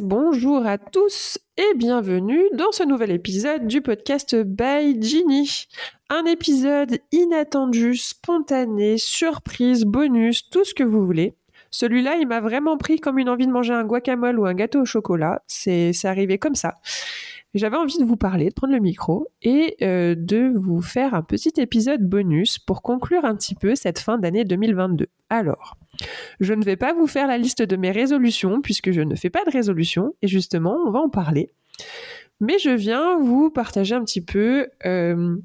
Bonjour à tous et bienvenue dans ce nouvel épisode du podcast By Ginny. Un épisode inattendu, spontané, surprise, bonus, tout ce que vous voulez. Celui-là, il m'a vraiment pris comme une envie de manger un guacamole ou un gâteau au chocolat. C'est arrivé comme ça. J'avais envie de vous parler, de prendre le micro et euh, de vous faire un petit épisode bonus pour conclure un petit peu cette fin d'année 2022. Alors, je ne vais pas vous faire la liste de mes résolutions puisque je ne fais pas de résolution et justement, on va en parler. Mais je viens vous partager un petit peu euh,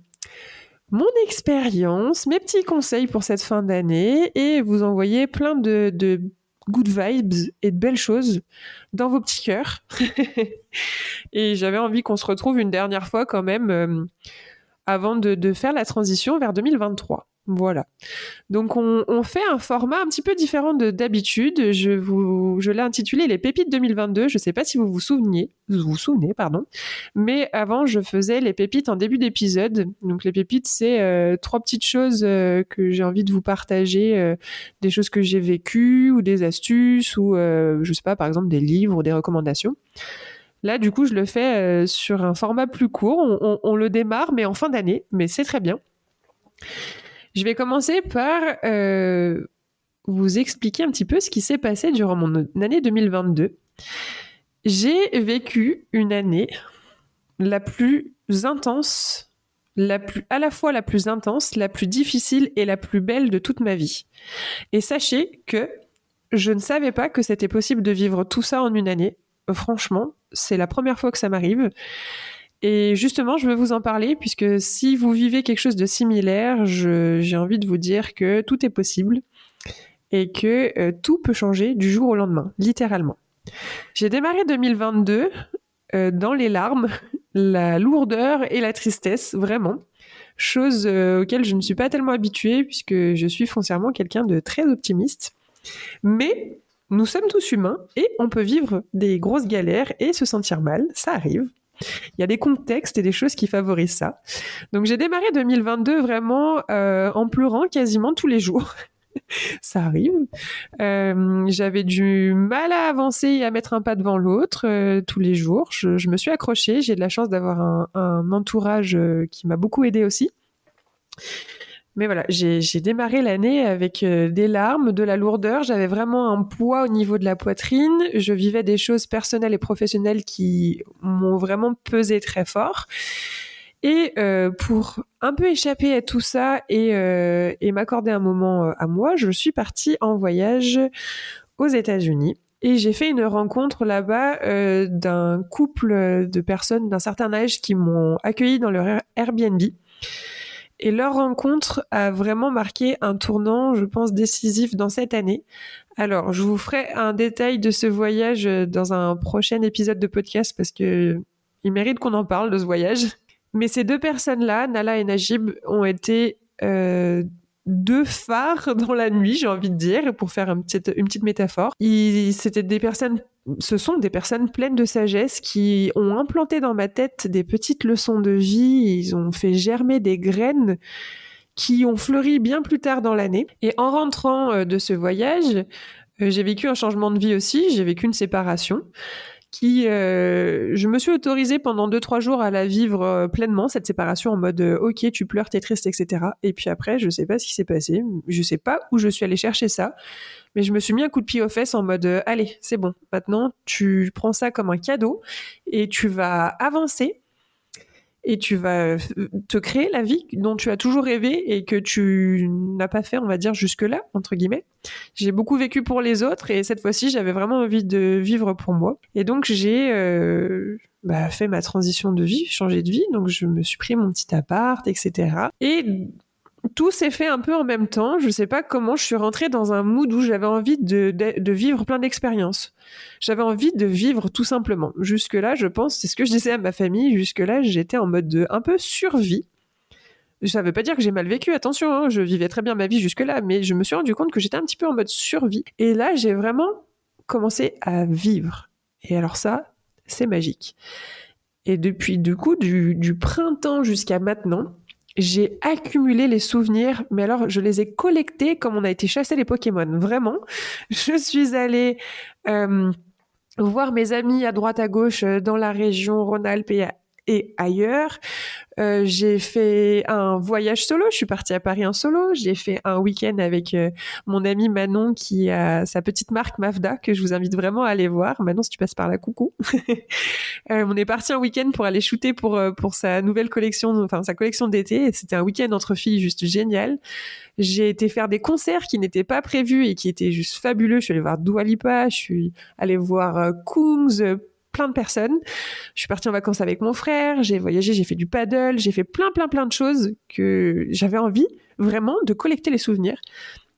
mon expérience, mes petits conseils pour cette fin d'année et vous envoyer plein de, good vibes et de belles choses dans vos petits cœurs. et j'avais envie qu'on se retrouve une dernière fois quand même euh, avant de, faire la transition vers 2023. Voilà. Donc on, fait un format un petit peu différent de d'habitude. Je je l'ai intitulé les pépites 2022. Je ne sais pas si vous vous souvenez, vous souvenez, pardon. Mais avant, je faisais les pépites en début d'épisode. Donc les pépites, c'est euh, trois petites choses euh, que j'ai envie de vous partager, euh, des choses que j'ai vécues ou des astuces ou je sais pas, par exemple des livres ou des recommandations. Là, du coup, je le fais sur un format plus court. On, le démarre, mais en fin d'année, mais c'est très bien. Je vais commencer par euh, vous expliquer un petit peu ce qui s'est passé durant mon année 2022. J'ai vécu une année la plus intense, à la fois la plus intense, la plus difficile et la plus belle de toute ma vie. Et sachez que je ne savais pas que c'était possible de vivre tout ça en une année. Franchement, c'est la première fois que ça m'arrive. Et justement, je veux vous en parler puisque si vous vivez quelque chose de similaire, j'ai envie de vous dire que tout est possible et que euh, tout peut changer du jour au lendemain, littéralement. J'ai démarré 2022 euh, dans les larmes, la lourdeur et la tristesse, vraiment. Chose euh, auxquelles je ne suis pas tellement habituée puisque je suis foncièrement quelqu'un de très optimiste. Mais nous sommes tous humains et on peut vivre des grosses galères et se sentir mal, ça arrive. Il y a des contextes et des choses qui favorisent ça. Donc j'ai démarré 2022 vraiment euh, en pleurant quasiment tous les jours. ça arrive. Euh, j'avais du mal à avancer et à mettre un pas devant l'autre euh, tous les jours. Je, me suis accrochée. J'ai de la chance d'avoir un, entourage qui m'a beaucoup aidé aussi. Mais voilà, j'ai démarré l'année avec euh, des larmes, de la lourdeur. J'avais vraiment un poids au niveau de la poitrine. Je vivais des choses personnelles et professionnelles qui m'ont vraiment pesé très fort. Et euh, pour un peu échapper à tout ça et, euh, m'accorder un moment à moi, je suis partie en voyage aux États-Unis. Et j'ai fait une rencontre là-bas d'un couple de personnes d'un certain âge qui m'ont accueilli dans leur Airbnb. Et leur rencontre a vraiment marqué un tournant, je pense, décisif dans cette année. Alors, je vous ferai un détail de ce voyage dans un prochain épisode de podcast parce que il mérite qu'on en parle de ce voyage. Mais ces deux personnes-là, Nala et Najib, ont été euh, deux phares dans la nuit, j'ai envie de dire, pour faire une petite, une petite métaphore. C'était des personnes, ce sont des personnes pleines de sagesse qui ont implanté dans ma tête des petites leçons de vie. Ils ont fait germer des graines qui ont fleuri bien plus tard dans l'année. Et en rentrant euh, de ce voyage, euh, j'ai vécu un changement de vie aussi. J'ai vécu une séparation qui, euh, je me suis autorisée pendant deux trois jours à la vivre euh, pleinement cette séparation en mode euh, ok tu pleures t'es triste etc. Et puis après je sais pas ce qui s'est passé, je sais pas où je suis allée chercher ça, mais je me suis mis un coup de pied aux fesses en mode allez c'est bon. Maintenant tu prends ça comme un cadeau et tu vas avancer et tu vas euh, te créer la vie dont tu as toujours rêvé et que tu n'as pas fait, on va dire, jusque-là, entre guillemets. J'ai beaucoup vécu pour les autres et cette fois-ci, j'avais vraiment envie de vivre pour moi. Et donc, j'ai euh, bah, fait ma transition de vie, changé de vie. Donc, je me suis pris mon petit appart, etc. Et tout s'est fait un peu en même temps. Je ne sais pas comment je suis rentrée dans un mood où j'avais envie de, vivre plein d'expériences. J'avais envie de vivre tout simplement. Jusque-là, je pense, c'est ce que je disais à ma famille, jusque-là, j'étais en mode de un peu survie. Ça ne veut pas dire que j'ai mal vécu, attention, hein, je vivais très bien ma vie jusque-là, mais je me suis rendu compte que j'étais un petit peu en mode survie. Et là, j'ai vraiment commencé à vivre. Et alors ça, c'est magique. Et depuis du coup, du printemps jusqu'à maintenant, j'ai accumulé les souvenirs, mais alors je les ai collectés comme on a été chasser les Pokémon. Vraiment, je suis allée euh, voir mes amis à droite à gauche euh, dans la région Rhône-Alpes et ailleurs. Euh, j'ai fait un voyage solo. Je suis partie à Paris en solo. J'ai fait un week-end avec euh, mon ami Manon qui a sa petite marque Mafda que je vous invite vraiment à aller voir. Manon, si tu passes par là, coucou. euh, on est parti un week-end pour aller shooter pour euh, pour sa nouvelle collection, enfin sa collection d'été. C'était un week-end entre filles juste génial. J'ai été faire des concerts qui n'étaient pas prévus et qui étaient juste fabuleux. Je suis allée voir Dua Lipa, je suis allée voir Kungs, plein de personnes. Je suis partie en vacances avec mon frère, j'ai voyagé, j'ai fait du paddle, j'ai fait plein, plein, plein de choses que j'avais envie vraiment de collecter les souvenirs.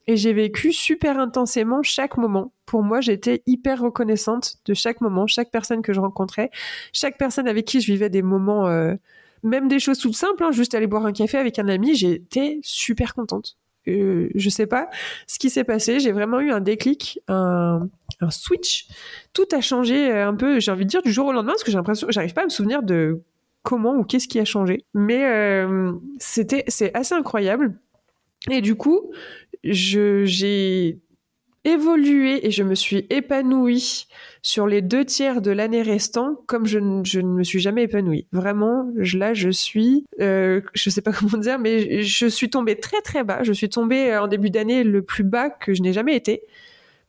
Et j'ai vécu super intensément chaque moment. Pour moi, j'étais hyper reconnaissante de chaque moment, chaque personne que je rencontrais, chaque personne avec qui je vivais des moments, euh, même des choses toutes simples, hein, juste aller boire un café avec un ami, j'étais super contente. Je sais pas ce qui s'est passé. J'ai vraiment eu un déclic, un, un switch. Tout a changé euh, un peu, j'ai envie de dire, du jour au lendemain, parce que j'ai l'impression, j'arrive pas à me souvenir de comment ou qu'est-ce qui a changé. Mais euh, c'était, c'est assez incroyable. Et du coup, je, j'ai évolué et je me suis épanouie sur les deux tiers de l'année restant comme je, ne- je me suis jamais épanouie. Vraiment, je- là, je suis, euh, je sais pas comment dire, mais je suis tombée très très bas. Je suis tombée euh, en début d'année le plus bas que je n'ai jamais été.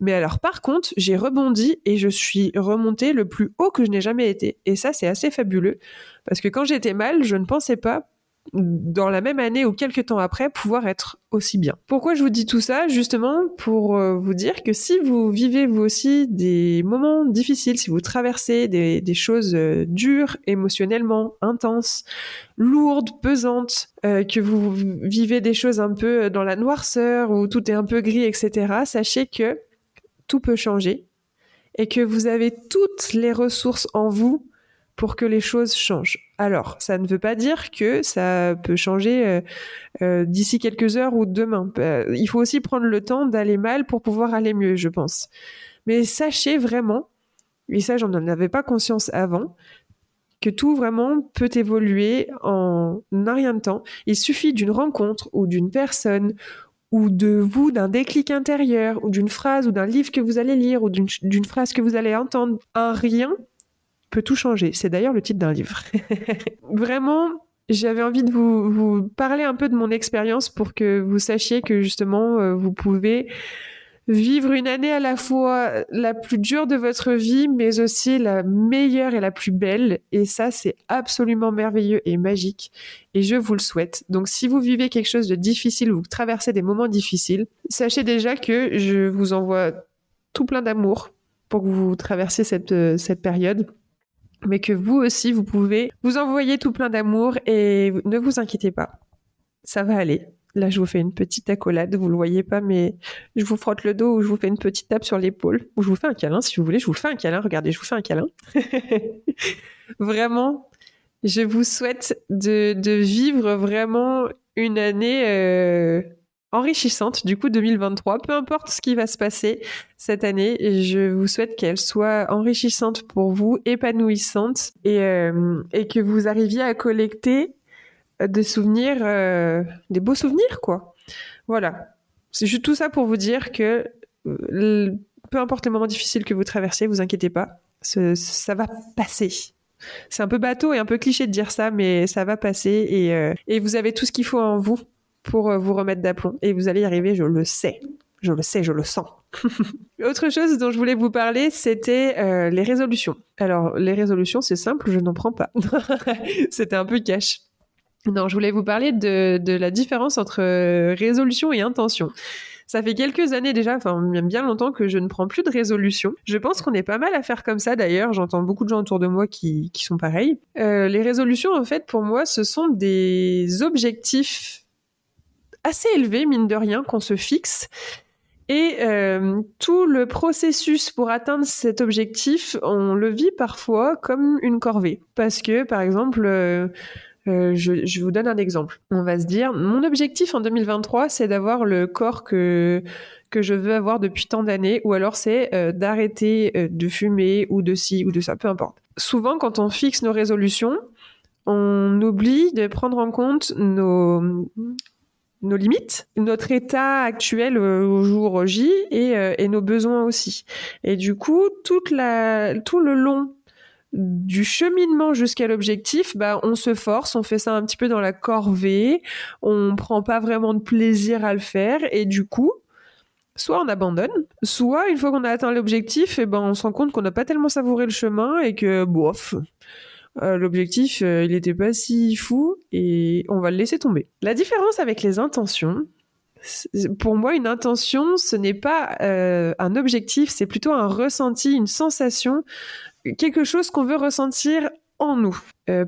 Mais alors, par contre, j'ai rebondi et je suis remontée le plus haut que je n'ai jamais été. Et ça, c'est assez fabuleux. Parce que quand j'étais mal, je ne pensais pas, dans la même année ou quelques temps après, pouvoir être aussi bien. Pourquoi je vous dis tout ça? Justement pour euh, vous dire que si vous vivez vous aussi des moments difficiles, si vous traversez des, choses euh, dures, émotionnellement, intenses, lourdes, pesantes, euh, que vous vivez des choses un peu dans la noirceur, où tout est un peu gris, etc., sachez que tout peut changer et que vous avez toutes les ressources en vous pour que les choses changent. Alors, ça ne veut pas dire que ça peut changer euh, euh, d'ici quelques heures ou demain. Euh, il faut aussi prendre le temps d'aller mal pour pouvoir aller mieux, je pense. Mais sachez vraiment, et ça j'en avais pas conscience avant, que tout vraiment peut évoluer en un rien de temps. Il suffit d'une rencontre ou d'une personne ou de vous, d'un déclic intérieur, ou d'une phrase, ou d'un livre que vous allez lire, ou d'une phrase que vous allez entendre. Un rien peut tout changer. C'est d'ailleurs le titre d'un livre. Vraiment, j'avais envie de vous, parler un peu de mon expérience pour que vous sachiez que justement, euh, vous pouvez vivre une année à la fois la plus dure de votre vie, mais aussi la meilleure et la plus belle. Et ça, c'est absolument merveilleux et magique. Et je vous le souhaite. Donc, si vous vivez quelque chose de difficile, vous traversez des moments difficiles, sachez déjà que je vous envoie tout plein d'amour pour que vous traversiez cette, euh, cette période. Mais que vous aussi, vous pouvez vous envoyer tout plein d'amour et ne vous inquiétez pas. Ça va aller. Là, je vous fais une petite accolade, vous le voyez pas, mais je vous frotte le dos ou je vous fais une petite tape sur l'épaule ou je vous fais un câlin si vous voulez. Je vous fais un câlin. Regardez, je vous fais un câlin. vraiment, je vous souhaite de, vivre vraiment une année euh, enrichissante, du coup 2023. Peu importe ce qui va se passer cette année, je vous souhaite qu'elle soit enrichissante pour vous, épanouissante et, euh, et que vous arriviez à collecter des souvenirs, euh, des beaux souvenirs, quoi. Voilà. C'est juste tout ça pour vous dire que euh, peu importe les moments difficiles que vous traversez, vous inquiétez pas, ça va passer. C'est un peu bateau et un peu cliché de dire ça, mais ça va passer et, euh, et vous avez tout ce qu'il faut en vous pour euh, vous remettre d'aplomb et vous allez y arriver, je le sais. Je le sais, je le sens. Autre chose dont je voulais vous parler, c'était euh, les résolutions. Alors, les résolutions, c'est simple, je n'en prends pas. c'était un peu cash. Non, je voulais vous parler de, de la différence entre euh, résolution et intention. Ça fait quelques années déjà, enfin même bien longtemps que je ne prends plus de résolution. Je pense qu'on est pas mal à faire comme ça d'ailleurs. J'entends beaucoup de gens autour de moi qui, qui sont pareils. Euh, les résolutions, en fait, pour moi, ce sont des objectifs assez élevés, mine de rien, qu'on se fixe. Et euh, tout le processus pour atteindre cet objectif, on le vit parfois comme une corvée. Parce que, par exemple, euh, euh, je, je vous donne un exemple. On va se dire, mon objectif en 2023, c'est d'avoir le corps que que je veux avoir depuis tant d'années, ou alors c'est d'arrêter de fumer ou de ci ou de ça, peu importe. Souvent, quand on fixe nos résolutions, on oublie de prendre en compte nos, nos limites, notre état actuel au jour J et, et nos besoins aussi. Et du coup, tout le long du cheminement jusqu'à l'objectif, bah, on se force, on fait ça un petit peu dans la corvée, on prend pas vraiment de plaisir à le faire, et du coup, soit on abandonne, soit une fois qu'on a atteint l'objectif, et eh ben on se rend compte qu'on n'a pas tellement savouré le chemin et que bof, euh, l'objectif euh, il n'était pas si fou et on va le laisser tomber. La différence avec les intentions, pour moi, une intention, ce n'est pas euh, un objectif, c'est plutôt un ressenti, une sensation quelque chose qu'on veut ressentir en nous.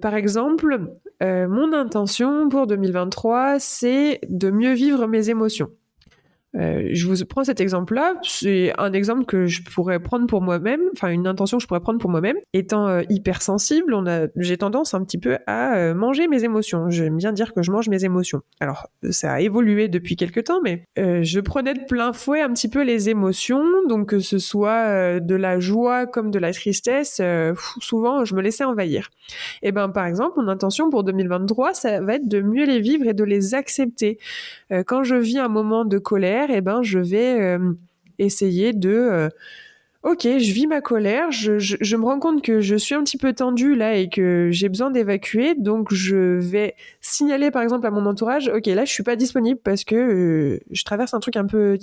Par exemple, mon intention pour 2023, c'est de mieux vivre mes émotions. Euh, je vous prends cet exemple-là. C'est un exemple que je pourrais prendre pour moi-même, enfin une intention que je pourrais prendre pour moi-même. Étant euh, hypersensible, on a, j'ai tendance un petit peu à euh, manger mes émotions. J'aime bien dire que je mange mes émotions. Alors ça a évolué depuis quelques temps, mais je prenais de plein fouet un petit peu les émotions, donc que ce soit de la joie comme de la tristesse, souvent je me laissais envahir. Et ben par exemple, mon intention pour 2023, ça va être de mieux les vivre et de les accepter. quand je vis un moment de colère et eh ben, je vais euh, essayer de euh, ok, je vis ma colère, je, me rends compte que je suis un petit peu tendue là et que j'ai besoin d'évacuer, donc je vais signaler par exemple à mon entourage, ok, là je suis pas disponible parce que euh, je traverse un truc un peu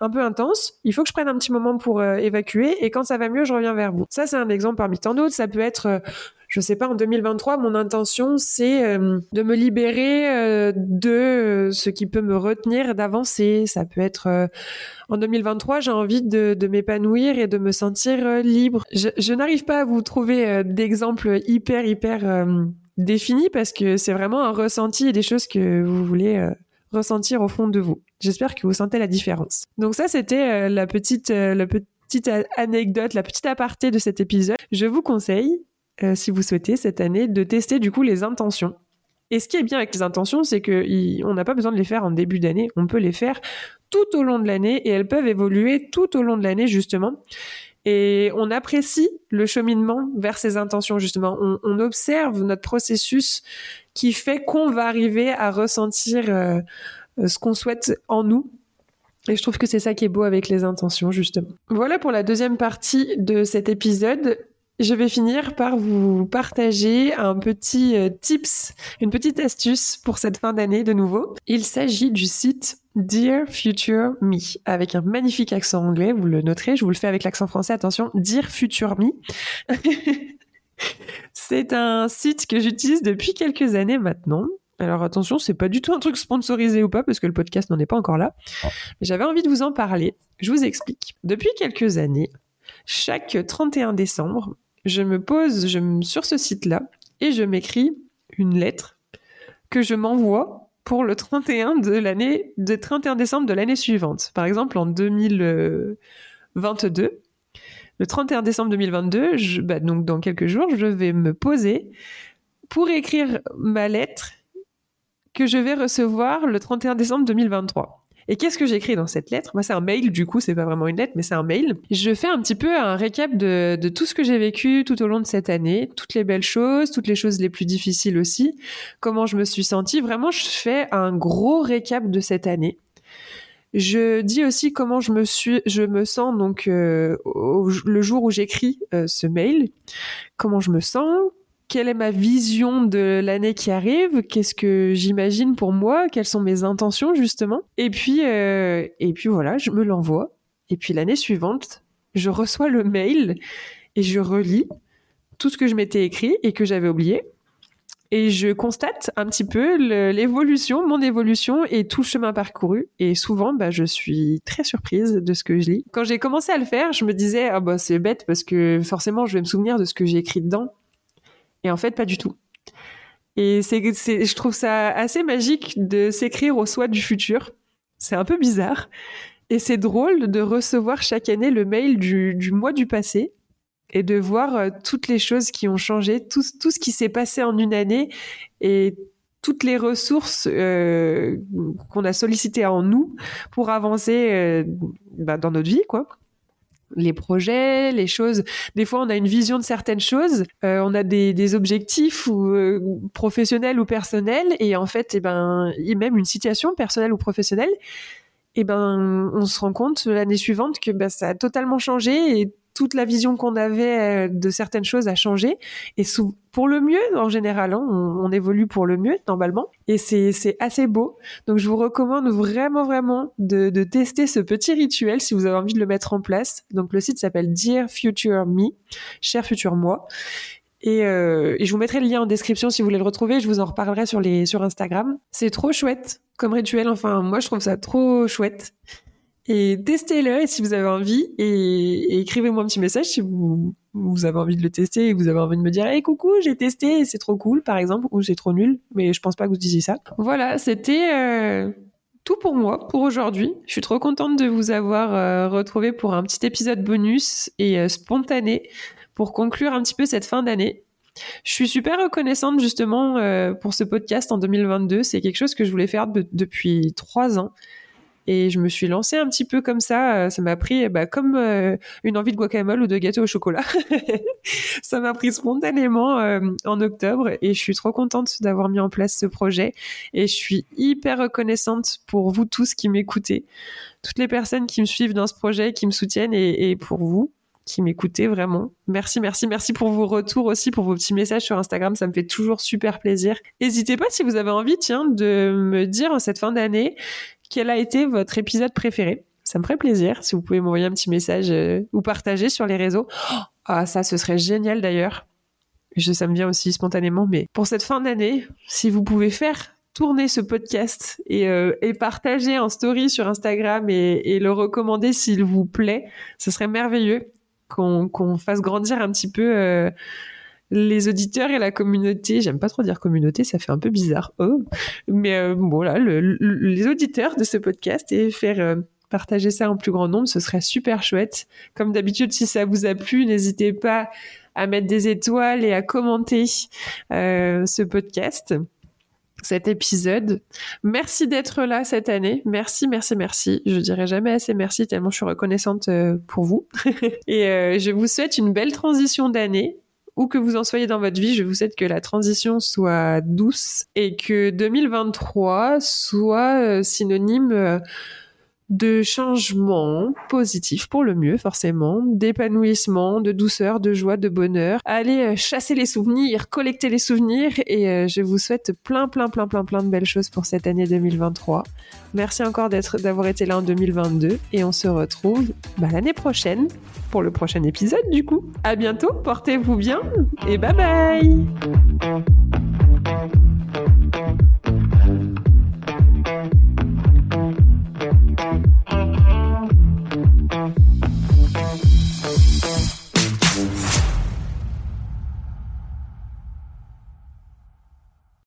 un peu intense, il faut que je prenne un petit moment pour évacuer et quand ça va mieux, je reviens vers vous. Ça c'est un exemple parmi tant d'autres, ça peut être je sais pas, en 2023, mon intention, c'est euh, de me libérer euh, de euh, ce qui peut me retenir d'avancer. Ça peut être en 2023, j'ai envie de, m'épanouir et de me sentir libre. Je, n'arrive pas à vous trouver d'exemples hyper, hyper définis parce que c'est vraiment un ressenti et des choses que vous voulez ressentir au fond de vous. J'espère que vous sentez la différence. Donc ça, c'était la petite, la petite anecdote, la petite aparté de cet épisode. Je vous conseille euh, si vous souhaitez, cette année, de tester du coup les intentions. Et ce qui est bien avec les intentions, c'est qu'on n'a pas besoin de les faire en début d'année, on peut les faire tout au long de l'année et elles peuvent évoluer tout au long de l'année justement. Et on apprécie le cheminement vers ces intentions justement. On, observe notre processus qui fait qu'on va arriver à ressentir euh, ce qu'on souhaite en nous et je trouve que c'est ça qui est beau avec les intentions, justement. Voilà pour la deuxième partie de cet épisode. Je vais finir par vous partager un petit euh, tips, une petite astuce pour cette fin d'année de nouveau. Il s'agit du site Dear Future Me, avec un magnifique accent anglais, vous le noterez, je vous le fais avec l'accent français, attention, Dear Future Me. c'est un site que j'utilise depuis quelques années maintenant. Alors attention, c'est pas du tout un truc sponsorisé ou pas, parce que le podcast n'en est pas encore là. Ah. Mais j'avais envie de vous en parler. Je vous explique. Depuis quelques années, chaque 31 décembre, je me pose sur ce site-là et je m'écris une lettre que je m'envoie pour le 31 de l'année, de 31 décembre de l'année suivante. Par exemple, en 2022, le 31 décembre 2022, je, bah, donc dans quelques jours, je vais me poser pour écrire ma lettre que je vais recevoir le 31 décembre 2023. Et qu'est-ce que j'écris dans cette lettre? Moi, c'est un mail, du coup, c'est pas vraiment une lettre, mais c'est un mail. Je fais un petit peu un récap de, tout ce que j'ai vécu tout au long de cette année, toutes les belles choses, toutes les choses les plus difficiles aussi, comment je me suis sentie. Vraiment, je fais un gros récap de cette année. Je dis aussi comment je me suis, je me sens donc euh, le jour où j'écris euh, ce mail, comment je me sens, quelle est ma vision de l'année qui arrive, qu'est-ce que j'imagine pour moi, quelles sont mes intentions justement? Et puis, euh, et puis voilà, je me l'envoie. Et puis l'année suivante, je reçois le mail et je relis tout ce que je m'étais écrit et que j'avais oublié. Et je constate un petit peu l'évolution, mon évolution et tout le chemin parcouru. Et souvent, bah, je suis très surprise de ce que je lis. Quand j'ai commencé à le faire, je me disais, ah bah, c'est bête parce que forcément, je vais me souvenir de ce que j'ai écrit dedans. Et en fait, pas du tout. Et c'est, je trouve ça assez magique de s'écrire au soi du futur. C'est un peu bizarre. Et c'est drôle de recevoir chaque année le mail du, mois du passé et de voir euh, toutes les choses qui ont changé, tout, ce qui s'est passé en une année et toutes les ressources euh, qu'on a sollicitées en nous pour avancer euh, bah, dans notre vie, quoi. Les projets, les choses. Des fois, on a une vision de certaines choses, euh, on a des, objectifs ou euh, professionnels ou personnels, et en fait, et eh ben, même une situation personnelle ou professionnelle, et eh ben, on se rend compte l'année suivante que bah, ça a totalement changé et toute la vision qu'on avait euh, de certaines choses a changé et pour le mieux en général. Hein, on, évolue pour le mieux normalement et c'est assez beau. Donc je vous recommande vraiment vraiment de, tester ce petit rituel si vous avez envie de le mettre en place. Donc le site s'appelle Dear Future Me, cher futur moi. Et, euh, et, je vous mettrai le lien en description si vous voulez le retrouver. Je vous en reparlerai sur Instagram. C'est trop chouette comme rituel. Enfin, moi, je trouve ça trop chouette et testez-le si vous avez envie et, écrivez-moi un petit message si vous, avez envie de le tester et vous avez envie de me dire hey coucou j'ai testé c'est trop cool par exemple ou c'est trop nul mais je pense pas que vous disiez ça. Voilà c'était euh, tout pour moi pour aujourd'hui. Je suis trop contente de vous avoir euh, retrouvé pour un petit épisode bonus et euh, spontané pour conclure un petit peu cette fin d'année. Je suis super reconnaissante justement pour ce podcast en 2022 c'est quelque chose que je voulais faire depuis trois ans et je me suis lancée un petit peu comme ça. Euh, ça m'a pris bah, comme euh, une envie de guacamole ou de gâteau au chocolat. ça m'a pris spontanément euh, en octobre et je suis trop contente d'avoir mis en place ce projet. Et je suis hyper reconnaissante pour vous tous qui m'écoutez, toutes les personnes qui me suivent dans ce projet, qui me soutiennent et, et pour vous qui m'écoutez vraiment. Merci, merci, merci pour vos retours aussi, pour vos petits messages sur Instagram. Ça me fait toujours super plaisir. N'hésitez pas si vous avez envie, tiens, de me dire en cette fin d'année quel a été votre épisode préféré? Ça me ferait plaisir si vous pouvez m'envoyer un petit message euh, ou partager sur les réseaux. Oh, ah, ça, ce serait génial d'ailleurs. Je, ça me vient aussi spontanément, mais pour cette fin d'année, si vous pouvez faire tourner ce podcast et, euh, partager en story sur Instagram et, le recommander s'il vous plaît, ce serait merveilleux qu'on fasse grandir un petit peu euh, les auditeurs et la communauté, j'aime pas trop dire communauté, ça fait un peu bizarre. Oh. Mais euh, voilà, les auditeurs de ce podcast et faire euh, partager ça en plus grand nombre, ce serait super chouette. Comme d'habitude, si ça vous a plu, n'hésitez pas à mettre des étoiles et à commenter euh, ce podcast cet épisode. Merci d'être là cette année. Merci, merci, merci. Je dirais jamais assez merci tellement je suis reconnaissante pour vous. et je vous souhaite une belle transition d'année où que vous en soyez dans votre vie, je vous souhaite que la transition soit douce et que 2023 soit euh, synonyme euh, de changement positif pour le mieux forcément, d'épanouissement, de douceur, de joie, de bonheur. Allez euh, chasser les souvenirs, collecter les souvenirs et je vous souhaite plein plein plein plein plein de belles choses pour cette année 2023. Merci encore d'avoir été là en 2022 et on se retrouve bah, l'année prochaine pour le prochain épisode du coup. À bientôt, portez-vous bien et bye bye